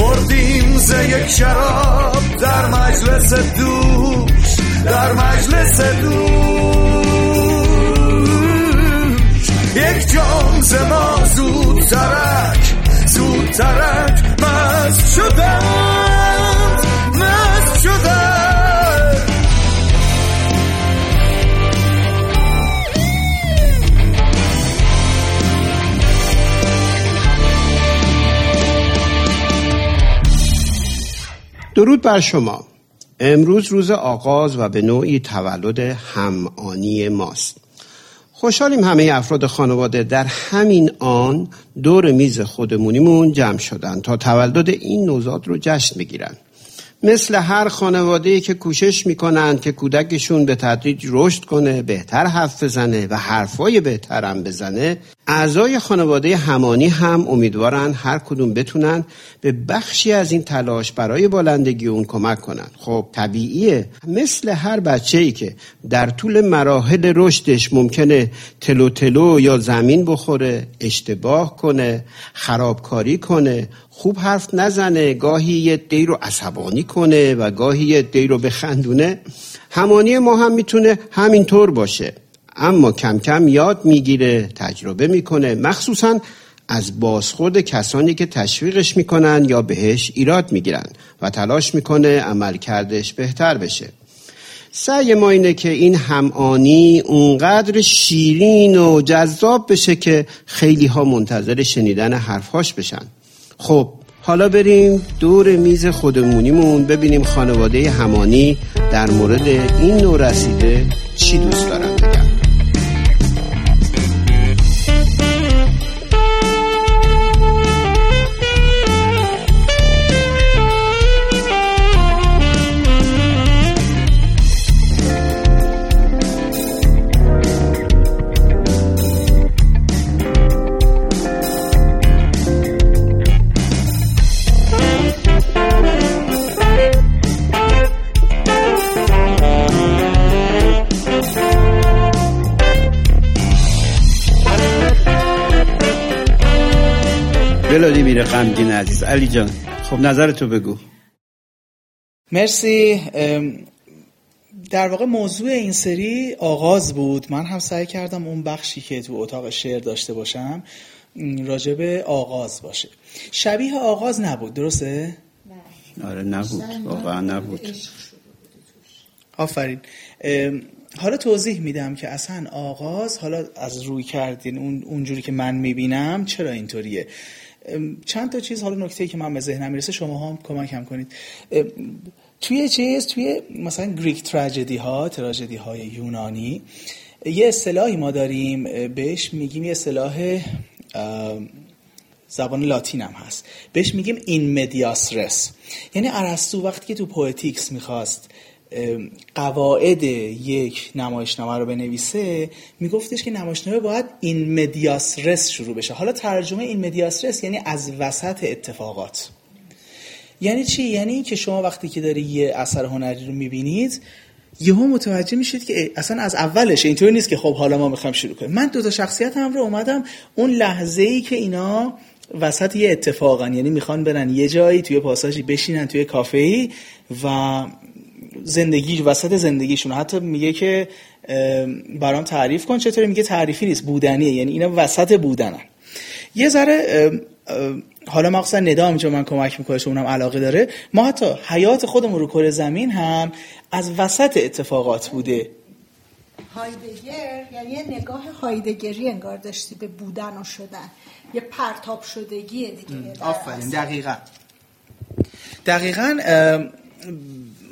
خوردیم ز یک شراب در مجلس دوش در مجلس دوش. یک جام ز ما زود ترک زود ترک مست شدم درود بر شما. امروز روز آغاز و به نوعی تولد همانی ماست. خوشحالیم همه افراد خانواده در همین آن دور میز خودمونیمون جمع شدن تا تولد این نوزاد رو جشن بگیرن. مثل هر خانواده که کوشش می‌کنن که کودکشون به تدریج رشد کنه بهتر حرف بزنه و حرفای بهترم بزنه اعضای خانواده همانی هم امیدوارن هر کدوم بتونن به بخشی از این تلاش برای بالندگی اون کمک کنن. خب طبیعیه. مثل هر بچه ای که در طول مراحل رشدش ممکنه تلو تلو یا زمین بخوره اشتباه کنه خرابکاری کنه خوب حرف نزنه گاهی یه دی رو عصبانی کنه و گاهی یه دی رو بخندونه. همانی ما هم می‌تونه همینطور باشه. اما کم کم یاد می‌گیره تجربه می‌کنه. مخصوصا از بازخورد کسانی که تشویقش می‌کنن یا بهش ایراد می‌گیرن و تلاش می‌کنه عمل کردش بهتر بشه. سعی ما اینه که این همانی اونقدر شیرین و جذاب بشه که خیلی ها منتظر شنیدن حرفهاش بشن. خب حالا بریم دور میز خودمونیمون ببینیم خانواده همانی در مورد این نوع رسیده چی دوست دارن. میره غمگین عزیز. علی جان خب نظرتو بگو. مرسی. در واقع موضوع این سری آغاز بود. من هم سعی کردم اون بخشی که تو اتاق شعر داشته باشم راجب آغاز باشه. شبیه آغاز نبود درسته؟ آره نبود. واقعا نبود. آفرین. حالا توضیح میدم که اصلا آغاز حالا از روی کردین اون اونجوری که من می‌بینم چرا اینطوریه؟ چند تا چیز حالا نکته که من به ذهنم می‌رسه شما هم کمکم کنید. توی چیز توی مثلا Greek tragedy ها تراژدی های یونانی یه اصطلاحی ما داریم بهش میگیم یه اصطلاح زبان لاتین هم هست. بهش میگیم in medias res یعنی ارسطو وقتی که تو Poetics می‌خواست قواعد یک نمایشنامه رو بنویسه میگفتش که نمایشنامه باید in medias res شروع بشه. حالا ترجمه in medias res یعنی از وسط اتفاقات. یعنی چی؟ یعنی که شما وقتی که داری یه اثر هنری رو می‌بینید یهو متوجه میشید که اصلا از اولش اینطوری نیست که خب حالا ما می‌خوایم شروع کنیم. من دو تا شخصیت هم رو اومدم اون لحظه ای که اینا وسط یه اتفاقن یعنی می‌خوان برن یه جایی توی پاساژی بشینن توی کافه و زندگی وسط زندگیشون. حتی میگه که برام تعریف کن چطوری میگه تعریفی نیست بودنیه. یعنی اینا وسط بودنن. یه ذره حالا مقصد ندا اینجا من کمک می‌کنه اونم علاقه داره. ما حتی حیات خودمون رو کره زمین هم از وسط اتفاقات بوده. هایدگر یعنی یه نگاه هایدگری انگار داشتی به بودن و شدن. یه پرتاب شدگیه دیگه. آفرین دقیقا. دقیقا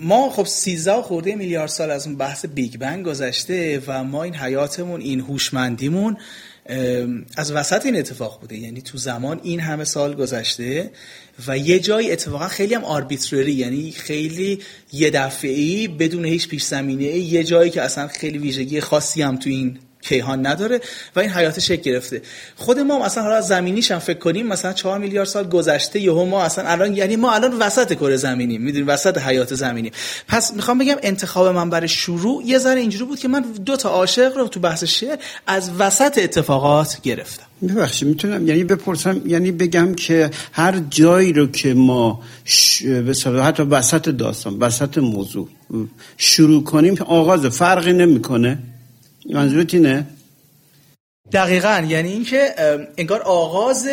ما خب 13 خورده میلیارد سال از اون بحث بیگ بنگ گذشته و ما این حیاتمون این هوشمندیمون از وسط این اتفاق بوده. یعنی تو زمان این همه سال گذشته و یه جای اتفاقا خیلی هم آربیترری یعنی خیلی یه دفعی بدون هیچ پیش زمینه یه جایی که اصلا خیلی ویژگی خاصی هم تو این کیهان نداره و این حیات شکل گرفته. خود ما مثلا حالا زمینیش هم فکر کنیم مثلا 4 میلیارد سال گذشته یهو ما اصلا الان یعنی ما الان وسط کره زمینی می‌دونیم وسط حیات زمینی. پس می‌خوام بگم انتخاب من برای شروع یه ذره اینجوری بود که من دو تا عاشق رو تو بحث شعر از وسط اتفاقات گرفتم. ببخشید می‌تونم یعنی بپرسم یعنی بگم که هر جایی رو که ما ش... حتی وسط داستان وسط موضوع شروع کنیم آغاز فرقی نمی‌کنه؟ منظورت اینه؟ دقیقا. یعنی اینکه انگار آغاز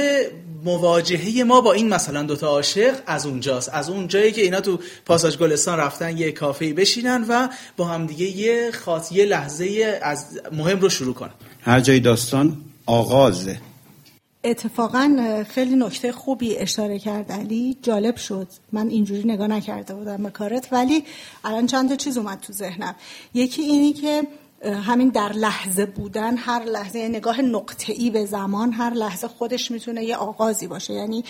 مواجهه ما با این مثلا دوتا عاشق از اونجاست. از اون جایی که اینا تو پاساژ گلستان رفتن یه کافه بشینن و با هم دیگه یه خاص یه لحظه از مهم رو شروع کنن. هر جای داستان آغازه. اتفاقا خیلی نکته خوبی اشاره کرد علی. جالب شد. من اینجوری نگاه نکرده بودم به کارت ولی الان چند تا چیز اومد تو ذهنم. یکی اینی که همین در لحظه بودن هر لحظه نگاه ای به زمان هر لحظه خودش می‌تونه یه آغازی باشه. یعنی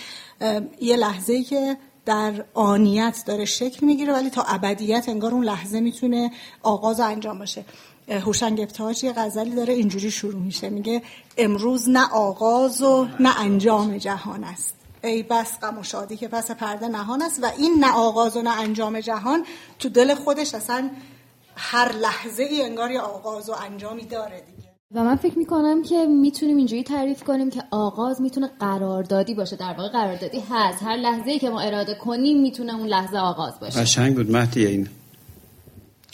یه لحظه که در آنیت داره شکل می‌گیره ولی تا ابدیت انگار اون لحظه می‌تونه آغاز انجام باشه. هوشنگ ابتهاج یه غزلی داره اینجوری شروع میشه. میگه امروز نه آغاز و نه انجام جهان است. ای بس غم و شادی که پس پرده نهان است. و این نه آغاز و نه انجام جهان تو دل خودش اصلا هر لحظه ای انگار یه آغاز و انجامی داره دیگه. و من فکر می‌کنم که می‌تونیم اینجوری تعریف کنیم که آغاز می‌تونه قراردادی باشه. در واقع قراردادی هست. هر لحظه ای که ما اراده کنیم می‌تونه اون لحظه آغاز باشه. قشنگ بود مهدی این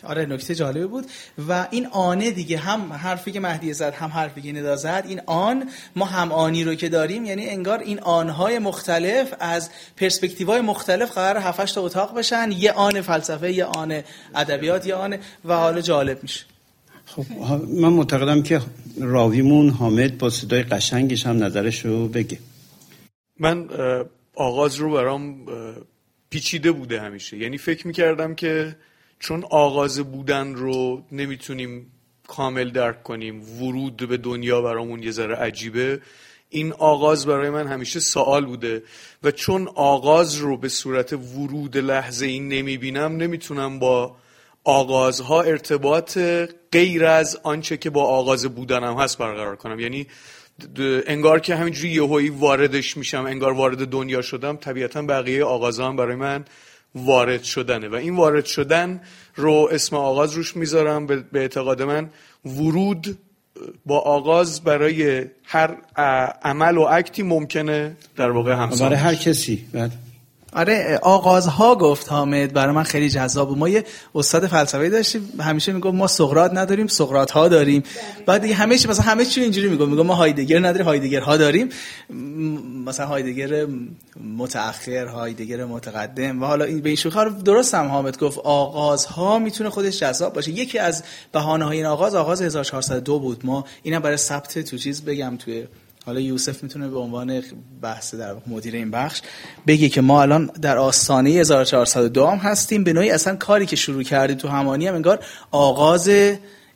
آره نکته جالبه بود. و این آنه دیگه هم حرفی که مهدی زد هم حرفی که ندا زد این آن ما هم آنی رو که داریم یعنی انگار این آنهای مختلف از پرسپکتیوهای مختلف قرار هفتش تا اتاق بشن. یه آن فلسفه یه آن ادبیات یه آن و حالا جالب میشه. خب من معتقدم که راویمون حامد با صدای قشنگش هم نظرش رو بگه. من آغاز رو برام پیچیده بوده همیشه. یعنی فکر می‌کردم که چون آغاز بودن رو نمی‌تونیم کامل درک کنیم ورود به دنیا برامون یه ذره عجیبه. این آغاز برای من همیشه سوال بوده و چون آغاز رو به صورت ورود لحظه این نمی‌بینم نمی‌تونم با آغازها ارتباط غیر از آنچه که با آغاز بودنم هست برقرار کنم. یعنی انگار که همینجوری یهویی واردش میشم انگار وارد دنیا شدم طبیعتا بقیه آغازها هم برای من وارد شدنه. و این وارد شدن رو اسم آغاز روش می‌ذارم. به اعتقاد من ورود با آغاز برای هر عمل و اکتی ممکنه در واقع همسان برای هر کسی. بله. آره آغازها گفت حامد برای من خیلی جذاب بود. ما یه استاد فلسفه داشتیم همیشه می‌گفت ما سقراط نداریم سقراط ها داریم. بعد دیگه همه چی مثلا همه چی اینجوری می‌گفت. می‌گفت ما هایدگر نداریم هایدگر ها داریم. مثلا هایدگر متأخر هایدگر متقدم. و حالا این به این شوخی درست هم حامد گفت. آغازها می‌تونه خودش جذاب باشه. یکی از بهانه های این آغاز آغاز 1402 بود. ما اینا برای ثبت تو چیز بگم توی حالا یوسف می‌تونه به عنوان بحث در مدیر این بخش بگه که ما الان در آستانه 1402 هم هستیم. به نوعی اصلا کاری که شروع کردیم تو همانی هم انگار آغاز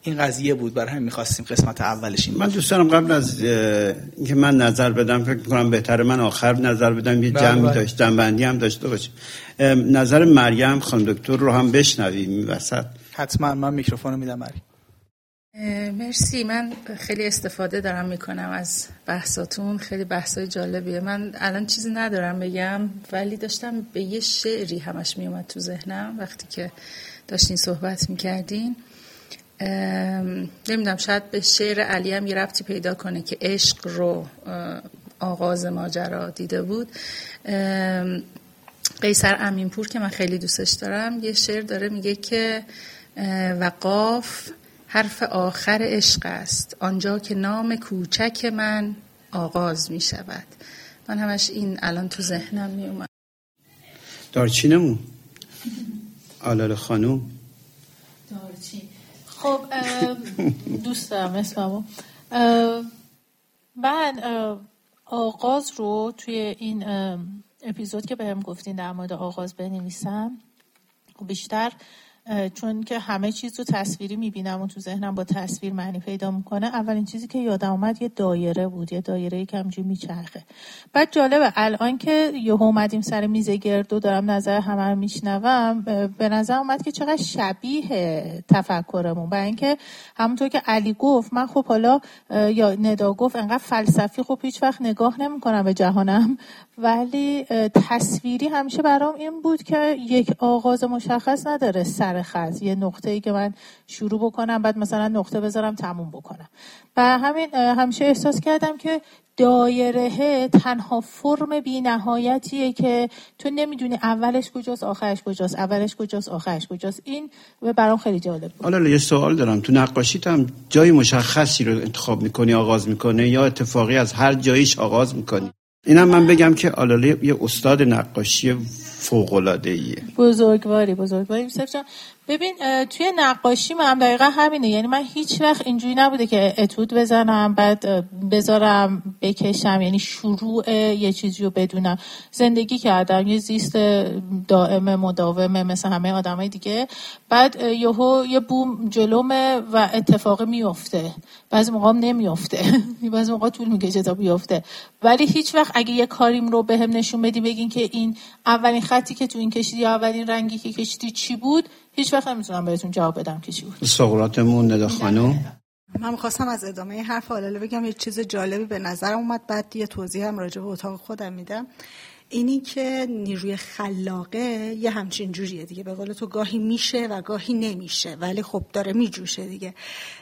این قضیه بود. برای همین می‌خواستیم قسمت اولش این من دوست دارم قبل از اینکه من نظر بدم فکر می‌کنم بهتره من آخر نظر بدم. یه بله، جمعی بله. داشت بندی هم داشته باشیم نظر مریم خانم دکتر رو هم بشنویم. وسط. حتما من میکروفون میدم مریم. مرسی من خیلی استفاده دارم می‌کنم از بحثاتون خیلی بحثای جالبیه. من الان چیزی ندارم بگم ولی داشتم به یه شعری همش میومد تو ذهنم وقتی که داشتین صحبت می‌کردین. نمی‌دونم شاید به شعر علی هم یه ربطی پیدا کنه که عشق رو آغاز ماجرا دیده بود. قیصر امینپور که من خیلی دوستش دارم یه شعر داره میگه که وقاف حرف آخر عشق است. آنجا که نام کوچک من آغاز می شود. من همش این الان تو ذهنم می اومد. دارچینمون آلال خانوم؟ دارچین. خب دوست دارم اسممو. من آغاز رو توی این اپیزود که بهم گفتین در مورد آغاز بنویسم بیشتر چون که همه چیز رو تصویری می‌بینم و تو ذهنم با تصویر معنی پیدا می‌کنه اولین چیزی که یادم اومد یه دایره بود یه دایره که همجوری میچرخه. بعد جالبه الان که یه اومدیم سر میز گردو دارم نظر همه رو میشنوم به نظر اومد که چقدر شبیه تفکرمون. و اینکه همونطور که علی گفت من خب حالا یا ندا گفت انقدر فلسفی خب هیچ وقت نگاه نمی‌کنم به جهانم. ولی تصویری همیشه برام این بود که یک آغاز مشخص نداره سر خز یه نقطه ای که من شروع بکنم بعد مثلا نقطه بذارم تموم بکنم. و همین همیشه احساس کردم که دایره تنها فرم بی نهایتیه که تو نمی‌دونی اولش کجاست آخرش کجاست اولش کجاست آخرش کجاست. این برام خیلی جالب بود. حالا یه سوال دارم. تو نقاشی هم جای مشخصی رو انتخاب می‌کنی آغاز می‌کنه یا اتفاقی از هر جاییش آغاز می‌کنی؟ اینم من بگم که آلاله یه استاد نقاشی فوق العاده ایه بزرگواری بزرگواری ببین توی نقاشی من دقیقا همینه. یعنی من هیچ وقت اینجوری نبوده که اتود بزنم بعد بذارم بکشم. یعنی شروع یه چیزی رو بدونم. زندگی کردم. یه زیست دائم مداومه مثل همه آدمای دیگه. بعد یهو یه بوم جلومه و اتفاق میفته. بعضی موقع نمیفته. بعضی موقع طول می‌کشه تا بیفته. ولی هیچ وقت اگه یه کاریم رو بهم به نشون بدی بگین که این اولین خطی که تو این کشیدی اولین رنگی که کشیدی چی بود هیچ وقت نمی‌تونم بهتون جواب بدم که چی بود. سقراطمون ندا خانم. من خواستم از ادامه حرف آلاله بگم یه چیز جالبی به نظرم اومد بعد یه توضیح هم راجع به اتاق خودم میدم. اینی که نیروی خلاقه یه همچین جوریه دیگه. به قول تو گاهی میشه و گاهی نمیشه ولی خب داره میجوشه دیگه.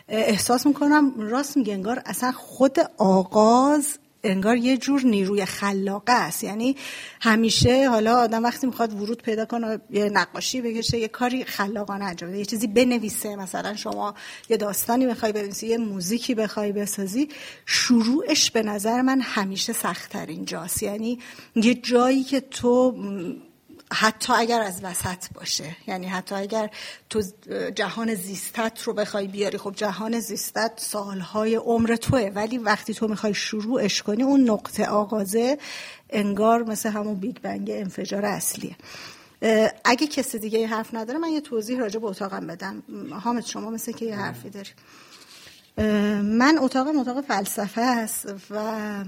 احساس می‌کنم راست میگه انگار اصلا خود آغاز انگار یه جور نیروی خلاقه است. یعنی همیشه حالا آدم وقتی می‌خواد ورود پیدا کنه یه نقاشی بکشه یه کاری خلاقانه انجام بده. یه چیزی بنویسه مثلا شما یه داستانی بخوای بنویسی یه موزیکی بخوای بسازی شروعش به نظر من همیشه سختترین جاست. یعنی یه جایی که تو حتی اگر از وسط باشه. یعنی حتی اگر تو جهان زیستت رو بخوای بیاری خب جهان زیستت سالهای عمر توه. ولی وقتی تو می‌خوای شروعش کنی اون نقطه آغازه انگار مثل همون بیگ بنگ انفجار اصلیه. اگه کسی دیگه حرف نداره من یه توضیح راجع به اتاقم بدم. حامد شما مثل که یه حرفی داری. من اتاقم اتاق فلسفه است و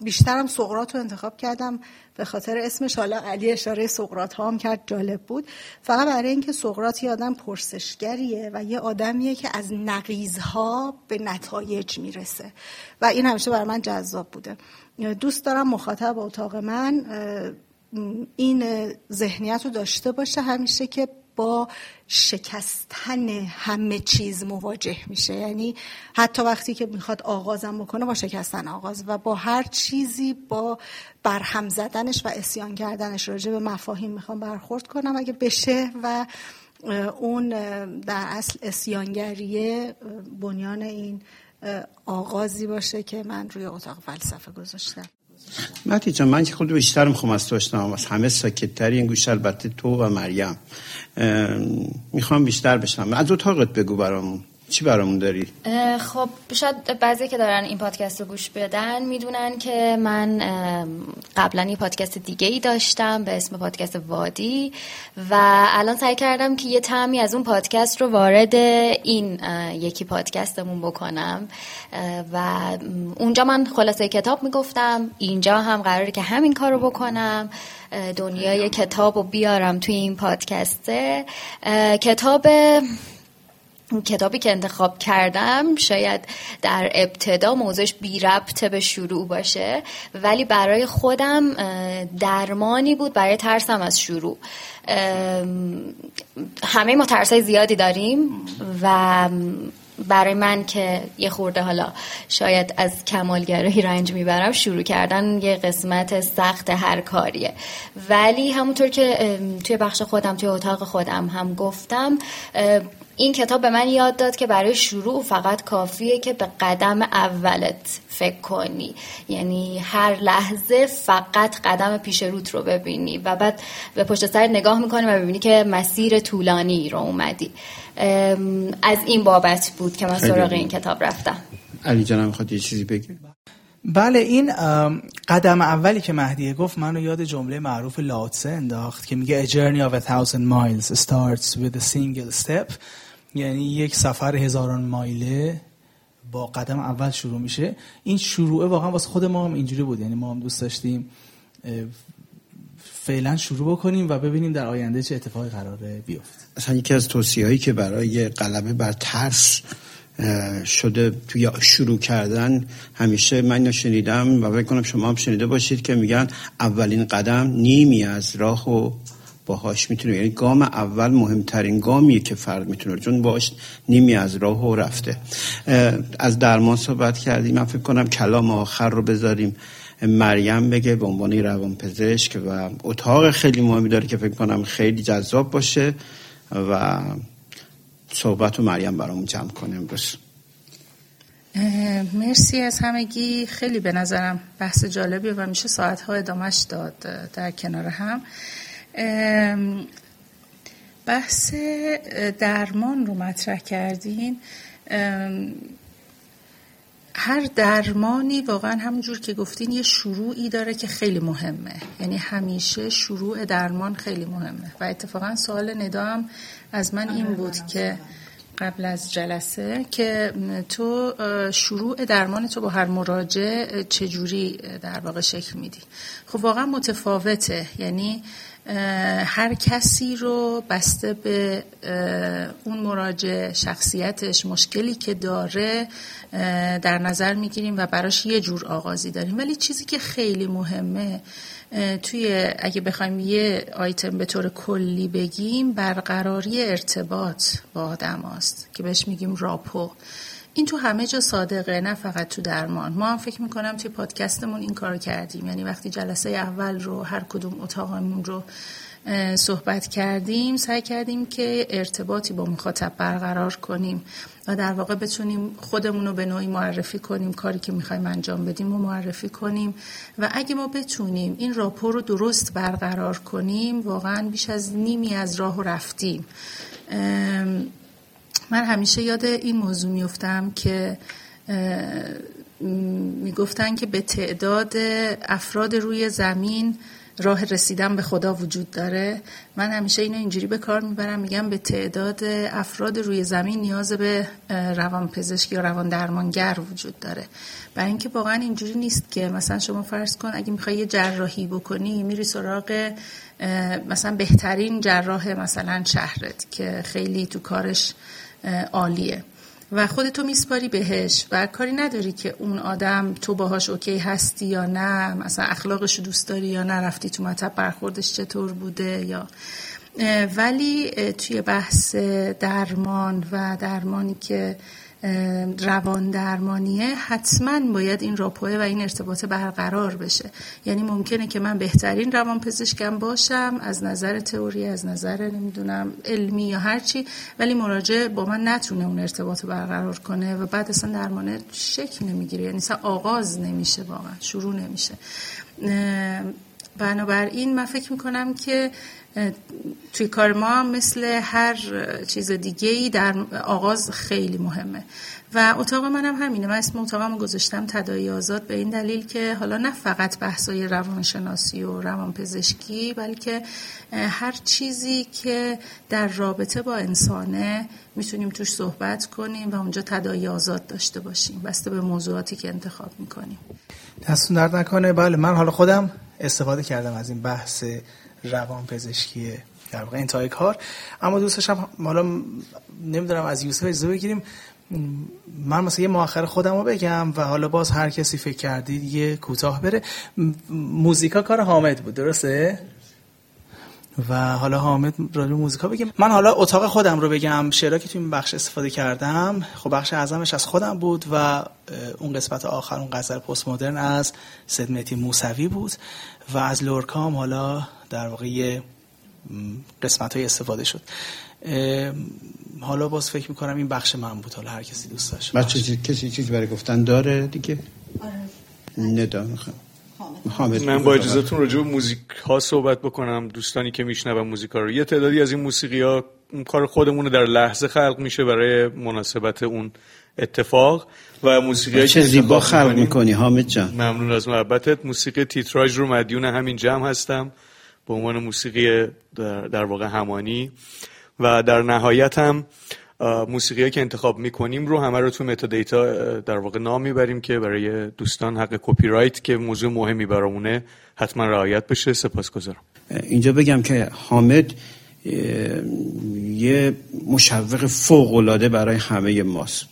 بیشترم سقراط رو انتخاب کردم به خاطر اسمش. حالا علی اشاره سقراط ها هم کرد جالب بود. فقط برای اینکه سقراط یه آدم پرسشگریه و یه آدمیه که از نقیض‌ها به نتایج می‌رسه. و این همیشه برای من جذاب بوده. دوست دارم مخاطب اتاق من این ذهنیت رو داشته باشه همیشه که با شکستن همه چیز مواجه میشه. یعنی حتی وقتی که می‌خواد آغازم بکنه با شکستن آغاز و با هر چیزی با برهم زدنش و اسیان کردنش راجع به مفاهیم می‌خوام برخورد کنم. اگه بشه و اون در اصل اسیانگریه بنیان این آغازی باشه که من روی اتاق فلسفه گذاشتم. متی جان من که خود بیشتر می‌خوام از تو از همه ساکتتری این گوش البته تو و مریم. می‌خوام بیشتر بشنم از اتاقت بگو برامون. چی برامون داری؟ خب شاید بعضی که دارن این پادکست رو گوش بدن می‌دونن که من قبلا یه پادکست دیگه ای داشتم به اسم پادکست وادی و الان سعی کردم که یه تعمی از اون پادکست رو وارد این یکی پادکستمون بکنم. و اونجا من خلاصه کتاب می‌گفتم اینجا هم قراره که همین کار رو بکنم دنیای کتاب رو بیارم توی این پادکسته. کتاب کتابی که انتخاب کردم شاید در ابتدا موضوعش بی ربط به شروع باشه ولی برای خودم درمانی بود برای ترسم از شروع. همه ما ترسای زیادی داریم و برای من که یه خورده حالا شاید از کمالگرایی رنج می‌برم شروع کردن یه قسمت سخت هر کاریه. ولی همونطور که توی بخش خودم توی اتاق خودم هم گفتم این کتاب به من یاد داد که برای شروع فقط کافیه که به قدم اولت فکر کنی. یعنی هر لحظه فقط قدم پیش روت رو ببینی و بعد به پشت سر نگاه می‌کنی و ببینی که مسیر طولانی رو اومدی. از این بابت بود که من سراغ این کتاب رفتم. علی جانم می‌خواد یه چیزی بگه؟ بله این قدم اولی که مهدیه گفت منو یاد جمله معروف لاوتسه انداخت که میگه a journey of a thousand miles starts with a single step. یعنی یک سفر هزاران مایله با قدم اول شروع میشه. این شروعه واقعا واسه خود ما هم اینجوری بود. یعنی ما هم دوست داشتیم فعلا شروع بکنیم و ببینیم در آینده چه اتفاقی قراره بیفته. اصلا یکی از توصیه هایی که برای غلبه بر ترس شده توی شروع کردن همیشه من نشنیدم و فکر کنم شما هم شنیده باشید که میگن اولین قدم نیمی از راه و باهاش می‌تونه یعنی گام اول مهمترین گامیه که فرد می‌تونه چون باش نیمی از راه و رفته. از درمان صحبت کردیم. من فکر کنم کلام آخر رو بذاریم. مریم بگه به عنوان روان پزشک و اتاق خیلی مهمی داره که فکر کنم خیلی جذاب باشه و صحبت و مریم برامون جمع کنه امروز. مرسی از همگی. خیلی به نظرم بحث جالبیه و میشه ساعتها ادامش داد در کنار هم. بحث درمان رو مطرح کردین. هر درمانی واقعا همونجور که گفتین یه شروعی داره که خیلی مهمه. یعنی همیشه شروع درمان خیلی مهمه. و اتفاقا سوال ندا از من این بود که قبل از جلسه که تو شروع درمان تو با هر مراجع چجوری در واقع شکل میدی؟ خب واقعا متفاوته. یعنی هر کسی رو بسته به اون مراجع شخصیتش مشکلی که داره در نظر می‌گیریم و براش یه جور آغازی داریم. ولی چیزی که خیلی مهمه توی اگه بخوایم یه آیتم به طور کلی بگیم برقراری ارتباط با آدم است که بهش میگیم راپو. این تو همه جا صادقه نه فقط تو درمان. ما هم فکر می‌کنم توی پادکستمون این کار کردیم. یعنی وقتی جلسه اول رو هر کدوم اتاقمون رو صحبت کردیم سعی کردیم که ارتباطی با مخاطب برقرار کنیم و در واقع بتونیم خودمون رو به نوعی معرفی کنیم کاری که می‌خوایم انجام بدیم و معرفی کنیم. و اگه ما بتونیم این راپور رو درست برقرار کنیم واقعا بیش از نیمی از راه رفتیم. من همیشه یاد این موضوع میفتم که می‌گفتن که به تعداد افراد روی زمین راه رسیدن به خدا وجود داره. من همیشه اینو اینجوری به کار می‌برم میگم به تعداد افراد روی زمین نیاز به روان پزشک یا روان درمانگر وجود داره. برای اینکه واقعا اینجوری نیست که مثلا شما فرض کن اگه می‌خوای یه جراحی بکنی میری سراغ مثلا بهترین جراح مثلا شهرت که خیلی تو کارش عالیه. و خودتو میسپاری بهش و کاری نداری که اون آدم تو باهاش اوکی هستی یا نه مثلا اخلاقش دوست داری یا نرفتی تو مطب برخوردش چطور بوده یا. ولی توی بحث درمان و درمانی که روان درمانیه حتما باید این راپوه و این ارتباط برقرار بشه. یعنی ممکنه که من بهترین روان پزشکم باشم از نظر تئوری از نظر نمی‌دونم علمی یا هرچی ولی مراجع با من نتونه اون ارتباط برقرار کنه و بعد اصلا درمانه شکل نمی‌گیره. یعنی اصلا آغاز نمیشه واقعا شروع نمیشه. بنابراین من فکر می‌کنم که توی کار ما مثل هر چیز دیگه ای در آغاز خیلی مهمه. و اتاق منم هم همینه. من اسم اتاقم گذاشتم تدایی آزاد به این دلیل که حالا نه فقط بحثای روانشناسی و روانپزشکی بلکه هر چیزی که در رابطه با انسانه می‌تونیم توش صحبت کنیم و اونجا تدایی آزاد داشته باشیم. بسته به موضوعاتی که انتخاب می‌کنیم. دستون درد نکنه. بله من حالا خودم استفاده کردم از این بحث روان پزشکی در واقع انتهای کار. اما دوست داشتم حالا نمی‌دونم از یوسف اجازه بگیریم. من مثلا یه مؤخر خودم رو بگم و حالا باز هر کسی فکر کردید یه کوتاه بره. موزیکا کار حامد بود درسته؟ و حالا حامد راجع موزیکا بگم من حالا اتاق خودم رو بگم. شعرها که تو این بخش استفاده کردم خب بخش اعظمش از خودم بود و اون قسمت آخر اون غزل پست مدرن از سدمتی موسوی بود. و از لورکام حالا در واقع قسمت های استفاده شد. حالا باز فکر می‌کنم این بخش من بود. حالا هر کسی دوست داشت. بچه کسی چیزی برای گفتن داره دیگه؟ آره. ندا من با اجازهتون راجع به موزیک ها صحبت بکنم. دوستانی که میشنون موزیک ها رو. یه تعدادی از این موسیقی ها کار خودمون در لحظه خلق میشه برای مناسبت اون اتفاق و موسیقی چه زیبا خلق می‌کنی حامد جان. ممنون از محبتت. موسیقی تیتراژ رو مدیون همین جمع هستم. به عنوان موسیقی در, در واقع همانی. و در نهایت هم موسیقی که انتخاب می‌کنیم رو همه رو تو متا دیتا در واقع نام می‌بریم که برای دوستان حق کپی رایت که موضوع مهمی برامونه حتما رعایت بشه. سپاسگزارم. اینجا بگم که حامد یه مشوق فوق العاده برای همه ماست.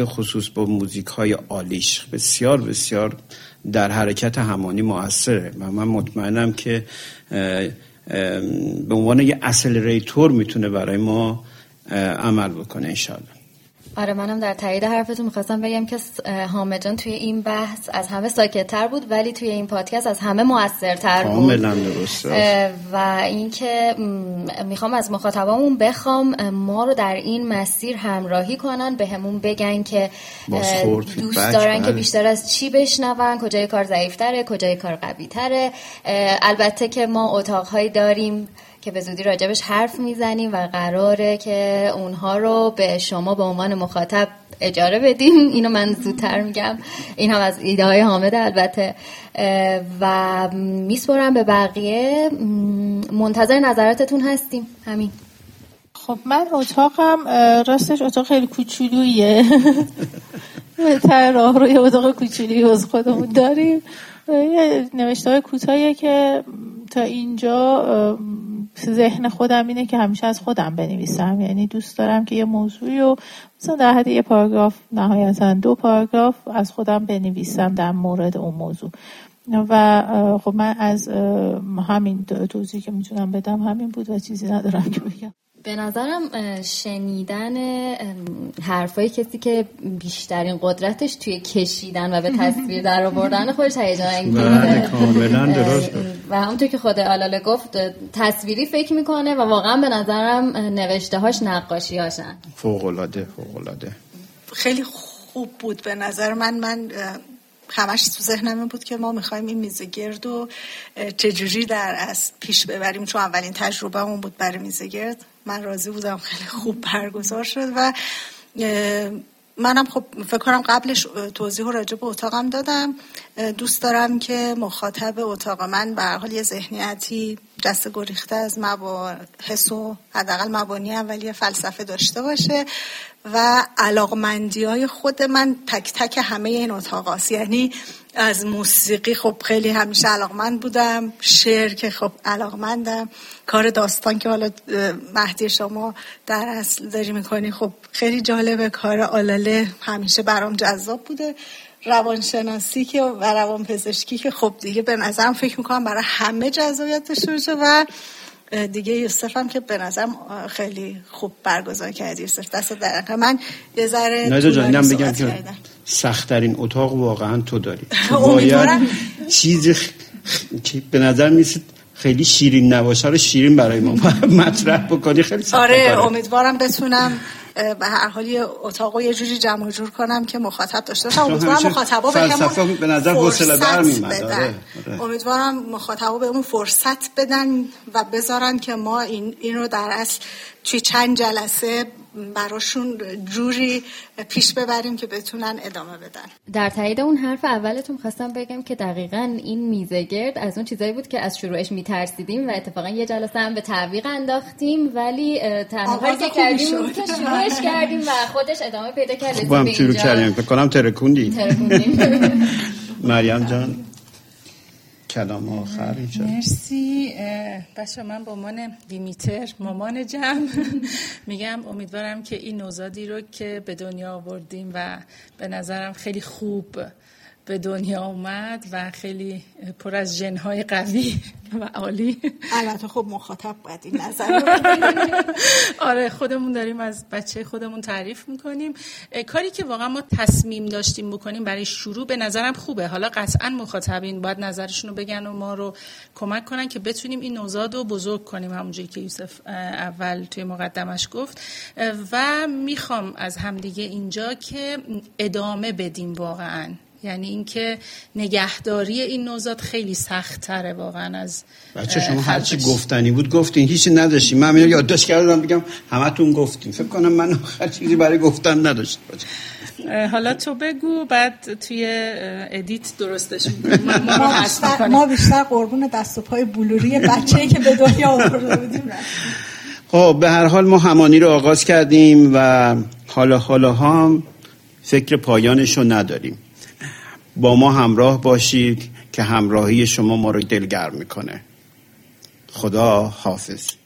به خصوص با موزیک های آلیش. بسیار بسیار در حرکت همانی موثره و من مطمئنم که به عنوان یه اصلریتور می‌تونه برای ما عمل بکنه انشاءالله. آره منم در تایید حرفتون می‌خواستم بگم که حامد جان توی این بحث از همه ساکتتر بود ولی توی این پادکست از همه موثرتر بود. کاملا درسته. و اینکه می‌خوام از مخاطبامون بخوام ما رو در این مسیر همراهی کنن به همون بگن که دوست دارن که بله. بیشتر از چی بشنون کجای کار ضعیفتره کجای کار قوی تره البته که ما اتاقهایی داریم که به زودی راجبش حرف می‌زنیم و قراره که اونها رو به شما به عنوان مخاطب اجاره بدیم. اینو من زودتر میگم. این هم از ایده های حامد البته. و میسپرم به بقیه. منتظر نظراتتون هستیم. همین. خب من اتاقم راستش اتاق خیلی کوچولویه. تر راه روی اتاق کوچولویی از خودمون داریم. نوشته های کوتاهیه که تا اینجا ذهن خودم اینه که همیشه از خودم بنویسم. یعنی دوست دارم که یه موضوعی رو مثلا در حد یه پاراگراف نهایتا دو پاراگراف از خودم بنویسم در مورد اون موضوع. و خب من از همین توضیحی که می‌تونم بدم همین بود و چیزی ندارم که بگم. به نظرم شنیدن حرفای کسی که بیشترین قدرتش توی کشیدن و به تصویر در آوردن خودش هیجان انگیزه. بله، و همونطور که خود آلاله گفت تصویری فکر می‌کنه و واقعا به نظرم نوشته هاش نقاشی هاشن فوق العاده فوق العاده خیلی خوب بود به نظر من. من همش تو ذهنم بود که ما می‌خوایم این میزه گرد و چجوری در از پیش ببریم چون اولین تجربه بود برای میزه گرد. من راضی بودم خیلی خوب برگزار شد و منم خب فکر کنم قبلش توضیح و راجع به اتاقم دادم دوست دارم که مخاطب اتاق من به حال یه ذهنیتی دست گریخته از حس و حداقل مبانی اولیه فلسفه داشته باشه و علاقمندی های خود من تک تک همه این اتاق. یعنی از موسیقی خب خیلی همیشه علاقمند بودم. شعر که خب علاقمندم. کار داستان که حالا مهدی شما در اصل داری می‌کنی خب خیلی جالبه. کار آلاله همیشه برام جذاب بوده. روانشناسی که و روانپزشکی که خب دیگه به نظرم فکر می‌کنم برای همه جذابیت داشته و دیگه یوسف هم که به نظرم خیلی خوب برگزار کردی یوسف دست در من یه ذره نایزا جان بگم که سختترین اتاق واقعا تو داری. باید چیزی خ... به نظر میسید خیلی شیرین نباشه. رو شیرین برای ما مطرح بکنی خیلی سخت آره امیدوارم بتونم به هر حال یه اتاق یه جوری جمع جور کنم که مخاطب داشته باشم. امیدوارم مخاطبا به به نظر حوصله بر بدن. آره، آره. امیدوارم مخاطبا بهمون فرصت بدن و بذارن که ما این این رو در اصل توی چند جلسه براشون جوری پیش ببریم که بتونن ادامه بدن. در تایید اون حرف اولتون خواستم بگم که دقیقا این میزگرد از اون چیزایی بود که از شروعش میترسیدیم و اتفاقا یه جلسه هم به تعویق انداختیم ولی تنها که کردیم که شروعش کردیم و خودش ادامه پیدا کرد با هم شروع کردیم. بکنم ترکوندی. مریم جان. کلام آخر مرسی. بچه من با عنوان دیمیتر مامان جمع. میگم امیدوارم که این نوزادی رو که به دنیا آوردیم و به نظرم خیلی خوب به دنیا اومد و خیلی پر از جنهای قوی و عالی. البته خب مخاطب باید این نظر آره خودمون داریم از بچه خودمون تعریف می‌کنیم. کاری که واقعا ما تصمیم داشتیم بکنیم برای شروع به نظرم خوبه. حالا قطعا مخاطبین باید نظرشون رو بگن و ما رو کمک کنن که بتونیم این نوزاد رو بزرگ کنیم همونجایی که یوسف اول توی مقدمش گفت. و می‌خوام از همدیگه اینجا که ادامه بدیم واقعا. یعنی اینکه نگهداری این نوزاد خیلی سخت تره واقعا از بچه شما هرچی. گفتنی بود گفتین هیچی نداشتیم من اینو یادداشت کردم بگم همتون گفتیم فکر کنم من آخر چیزی برای گفتن نداشت حالا تو بگو بعد توی ادیت درستش. ما ما بیشتر. ما بیشتر قربون دست و پای بلوری بچه‌ای که به دنیا آورده بودیم. خب به هر حال ما همانی رو آغاز کردیم و حالا حالا هم فکر پایانش رو نداریم با ما همراه باشید که همراهی شما ما رو دلگرم می‌کنه. خدا حافظ.